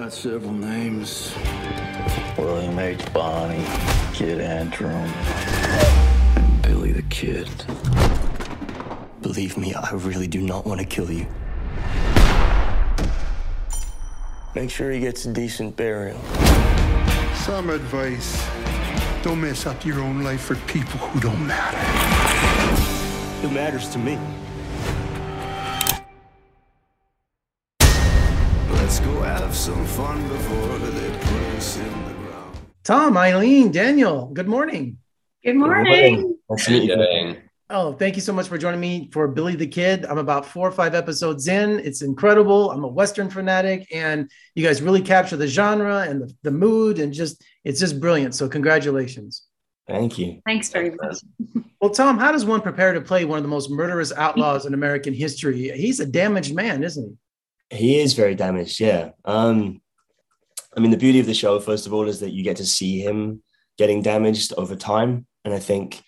got several names. William H. Bonney, Kid Antrim, and Billy the Kid. Believe me, I really do not want to kill you. Make sure he gets a decent burial. Some advice. Don't mess up your own life for people who don't matter. It matters to me. Have some fun before they put us in the ground. Tom, Eileen, Daniel, good morning. Good morning. Nice to meet you. Oh, thank you so much for joining me for Billy the Kid. I'm about four or five episodes in. It's incredible. I'm a Western fanatic, and you guys really capture the genre and the, the mood, and just it's just brilliant. So, congratulations. Thank you. Thanks very much. Well, Tom, how does one prepare to play one of the most murderous outlaws in American history? He's a damaged man, isn't he? He is very damaged, yeah. Um, I mean, the beauty of the show, first of all, is that you get to see him getting damaged over time. And I think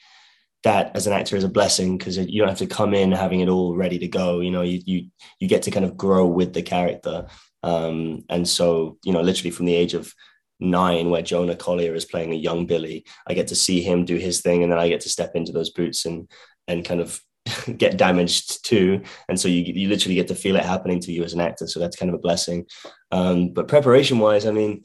that as an actor is a blessing because you don't have to come in having it all ready to go. You know, you you you get to kind of grow with the character. Um, and so, you know, literally from the age of nine, where Jonah Collier is playing a young Billy, I get to see him do his thing, and then I get to step into those boots and and kind of get damaged too. And so you you literally get to feel it happening to you as an actor. So that's kind of a blessing. Um, but preparation wise, I mean,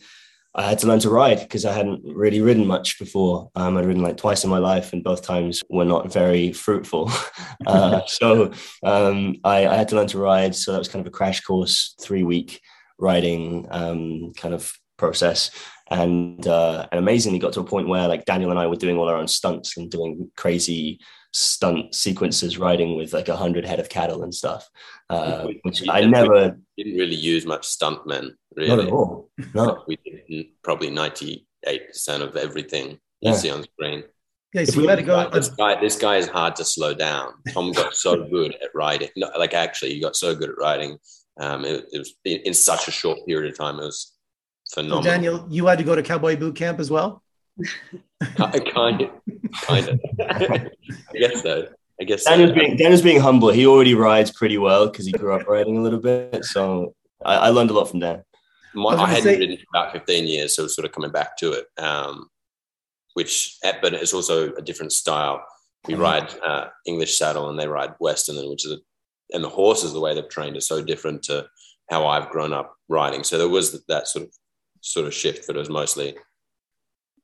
I had to learn to ride because I hadn't really ridden much before. Um, I'd ridden like twice in my life, and both times were not very fruitful. uh, so um, I, I, had to learn to ride. So that was kind of a crash course, three week riding um, kind of process. And, uh, and amazingly got to a point where like Daniel and I were doing all our own stunts and doing crazy stunt sequences riding with like a hundred head of cattle and stuff, uh, which I never didn't really use much stuntmen. Really, not at all. No, we did probably ninety eight percent of everything you see on screen. Yeah, so you had to go. This guy, this guy is hard to slow down. Tom got so good at riding. No, like actually, he got so good at riding. Um, it, it was in, in, such a short period of time. It was phenomenal. So Daniel, you had to go to cowboy boot camp as well. Kind of, kind of. I guess so. I guess Dan so. being Daniel's being humble. He already rides pretty well because he grew up riding a little bit. So I, I learned a lot from Dan. My, I, I hadn't say- ridden for about fifteen years, so sort of coming back to it. Um, which, but it's also a different style. We mm-hmm. ride uh, English saddle, and they ride Western, which is a, and the horses, the way they're trained, is so different to how I've grown up riding. So there was that sort of sort of shift, but it was mostly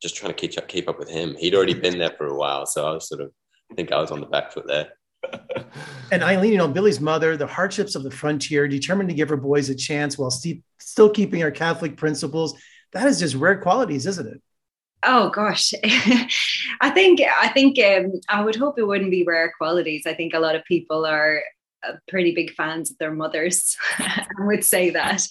just trying to keep up, keep up with him. He'd already been there for a while, so I was sort of I think I was on the back foot there. and Eileen, you know, Billy's mother, the hardships of the frontier, determined to give her boys a chance while st- still keeping her Catholic principles. That is just rare qualities, isn't it? Oh gosh, I think I think um, I would hope it wouldn't be rare qualities. I think a lot of people are uh, pretty big fans of their mothers. I would say that.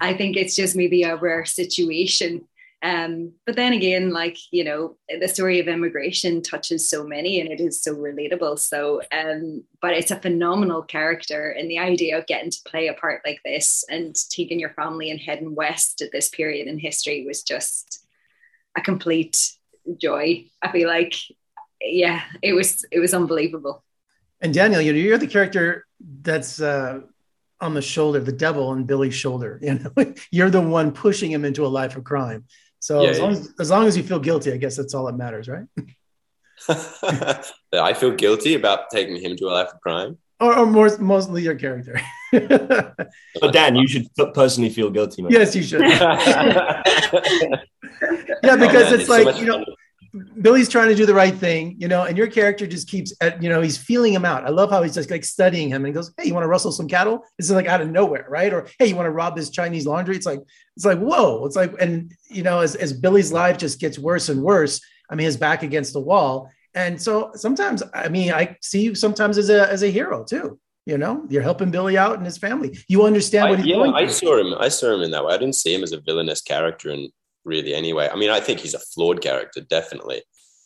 I think it's just maybe a rare situation um, but then again, like, you know, the story of immigration touches so many and it is so relatable. So, um, but it's a phenomenal character. And the idea of getting to play a part like this and taking your family and heading west at this period in history was just a complete joy. I feel like, yeah, it was, it was unbelievable. And Daniel, you're the character that's, uh, on the shoulder, the devil on Billy's shoulder. You know, you're the one pushing him into a life of crime. So yeah, as, long as, as long as you feel guilty, I guess that's all that matters, right? I feel guilty about taking him to a life of crime. Or, or more, mostly your character. but Dan, you should personally feel guilty. Man. Yes, you should. yeah, because oh, it's, it's, like so you know, Billy's trying to do the right thing, you know, and your character just keeps, at, you know, he's feeling him out. I love how he's just like studying him and goes, Hey, you want to rustle some cattle? It's like out of nowhere, right? Or, Hey, you want to rob this Chinese laundry? It's like, it's like, whoa. It's like, and, you know, as, as Billy's life just gets worse and worse, I mean, his back against the wall. And so sometimes, I mean, I see you sometimes as a, as a hero too. You know, you're helping Billy out and his family. You understand what I, he's yeah, going I saw him. I saw him in that way. I didn't see him as a villainous character and really anyway. I mean, I think he's a flawed character, definitely.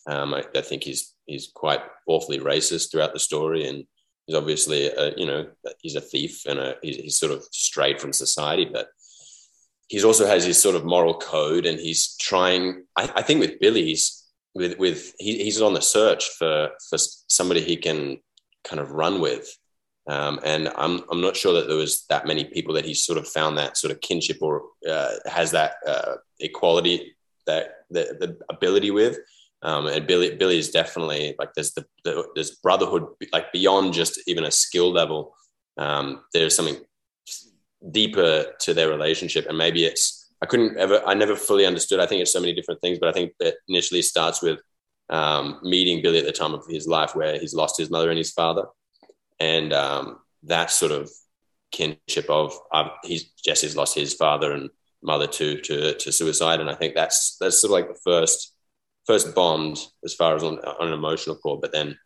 Um, I, I, think he's he's quite awfully racist throughout the story, and he's obviously a, you know he's a thief and a, he's, he's sort of strayed from society, but he's also has his sort of moral code, and he's trying. I, I think with Billy, he's with with he, he's on the search for for somebody he can kind of run with. Um, and I'm, I'm not sure that there was that many people that he sort of found that sort of kinship or uh, has that uh, equality that the, the ability with. Um, and Billy Billy is definitely like there's the, the there's brotherhood like beyond just even a skill level. Um, there's something deeper to their relationship, and maybe it's I couldn't ever I never fully understood. I think it's so many different things, but I think it initially starts with um, meeting Billy at the time of his life where he's lost his mother and his father, and um, that sort of kinship of um, he's Jesse's lost his father and mother to to to suicide, and I think that's that's sort of like the first first bond as far as on, on an emotional core, but then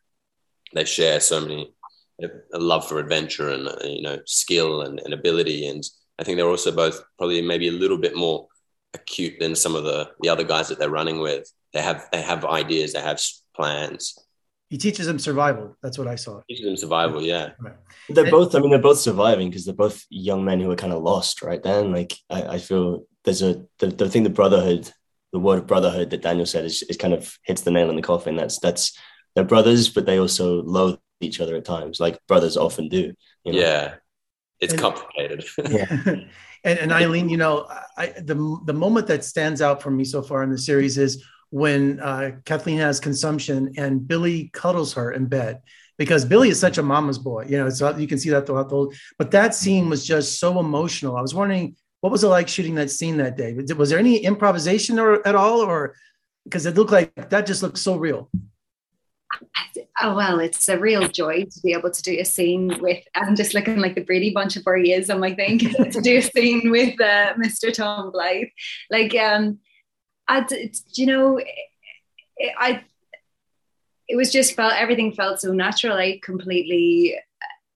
they share so many a love for adventure and uh, you know skill and, and ability, and I think they're also both probably maybe a little bit more acute than some of the the other guys that they're running with. They have they have ideas, they have plans. He teaches them survival. That's what I saw. Teaches them survival, yeah. Right. They're both. I mean, they're both surviving because they're both young men who are kind of lost, right? Then, like, I, I feel there's a the, the thing the brotherhood, the word of brotherhood that Daniel said is, is kind of hits the nail in the coffin. That's that's they're brothers, but they also loathe each other at times, like brothers often do. You know? Yeah, it's And- complicated. Yeah. and, and Eileen, you know, I, the the moment that stands out for me so far in the series is when uh, Kathleen has consumption and Billy cuddles her in bed because Billy is such a mama's boy. You know, so you can see that throughout the whole. But that scene was just so emotional. I was wondering what was it like shooting that scene that day. Was there any improvisation or at all, or because it looked like that just looked so real. Oh well, it's a real joy to be able to do a scene with. I'm just looking like the Brady Bunch of where he is on my thing to do a scene with uh, Mr. Tom Blyth. Like, um, I, you know, I, it was just felt everything felt so natural. I completely.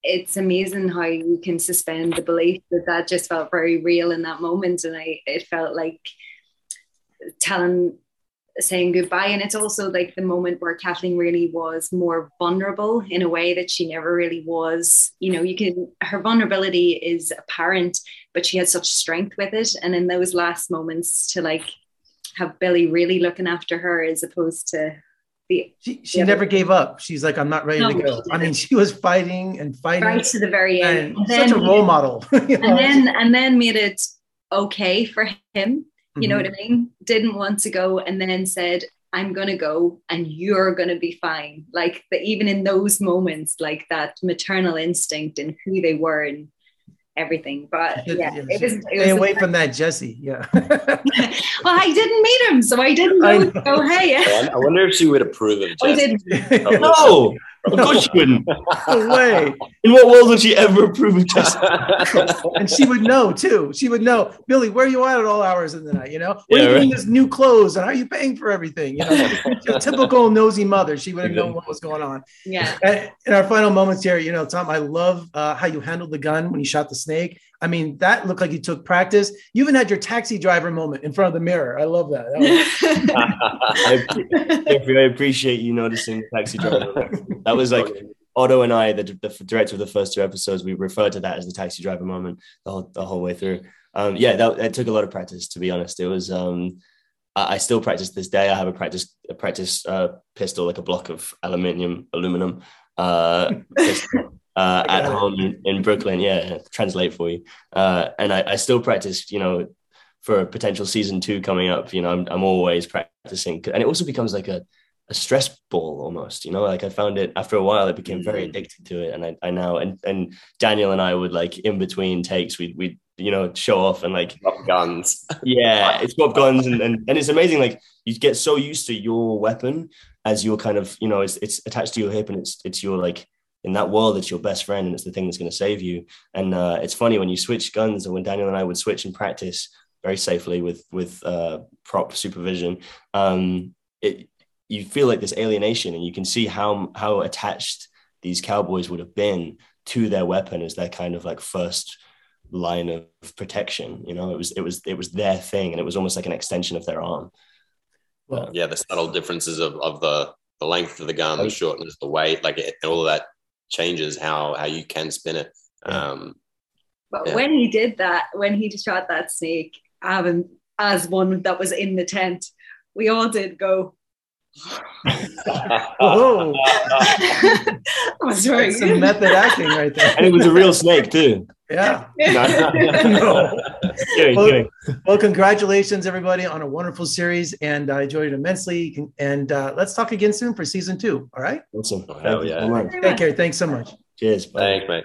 It's amazing how you can suspend the belief that that just felt very real in that moment, and I it felt like telling saying goodbye. And it's also like the moment where Kathleen really was more vulnerable in a way that she never really was. You know, you can, her vulnerability is apparent, but she had such strength with it. And in those last moments to like have Billy really looking after her as opposed to the She, she Yeah. never gave up. She's like, I'm not ready No, to go. I mean, she was fighting and fighting. right to the very end. and And such a role model. know? and then and then made it okay for him you know Mhm. what i mean didn't want to go and then said i'm gonna go and you're gonna be fine like the, even in those moments like that maternal instinct and who they were and everything but yeah it was, it Stay was away from that, Jesse. Yeah. well i didn't meet him so i didn't I know, know. oh hey. I I wonder if she would approve of oh, I didn't. Oh, no, of course she wouldn't. no way. In what world would she ever approve of Jesse? And she would know too. She would know, Billy, where are you at at all hours of the night? You know, what Yeah, you getting right. this new clothes and how are you paying for everything? You know, typical nosy mother. She would have known what was going on. yeah And in our final moments here, you know, Tom, I love uh, how you handled the gun when you shot the snake. I mean, that looked like you took practice. You even had your taxi driver moment in front of the mirror. I love that. That was- I, appreciate you noticing the taxi driver. That was like Otto and I, the, the director of the first two episodes, we referred to that as the taxi driver moment the whole, the whole way through. Um, yeah, that it took a lot of practice to be honest. It was um, I, I still practice this day. I have a practice a practice uh, pistol, like a block of aluminium, aluminum uh, uh, at home in, in Brooklyn. Yeah, translate for you. Uh, and I, I still practice. You know, for a potential season two coming up. You know, I'm I'm always practicing, and it also becomes like a a stress ball almost, you know, like I found it after a while, it became very Mhm. addicted to it. And I, I now, and, and Daniel and I would like in between takes, we, we, you know, show off and like, Drop guns. yeah, it's got guns and, and, and it's amazing. Like you get so used to your weapon as your kind of, you know, it's, it's attached to your hip and it's, it's your like, in that world, it's your best friend and it's the thing that's going to save you. And uh, it's funny when you switch guns or when Daniel and I would switch and practice very safely with, with uh, prop supervision, um, it, you feel like this alienation and you can see how how attached these cowboys would have been to their weapon as their kind of like first line of protection you know it was it was it was their thing and it was almost like an extension of their arm well, Yeah, the subtle differences of, of the, the length of the gun, the Right. shortness, the weight, like it, all of that changes how how you can spin it. Um, But Yeah. when he did that, when he shot that snake, Avon, as one that was in the tent, we all did go, Whoa, That's very that's some method acting right there. and it was a real snake too. Yeah. No, No. kidding, Well, kidding. Well, congratulations, everybody, on a wonderful series, and I enjoyed it immensely. And uh, let's talk again soon for season two. All right. Awesome. Oh, hell yeah. so much. Take care. Thanks so much. Cheers. Bye. Thanks, mate.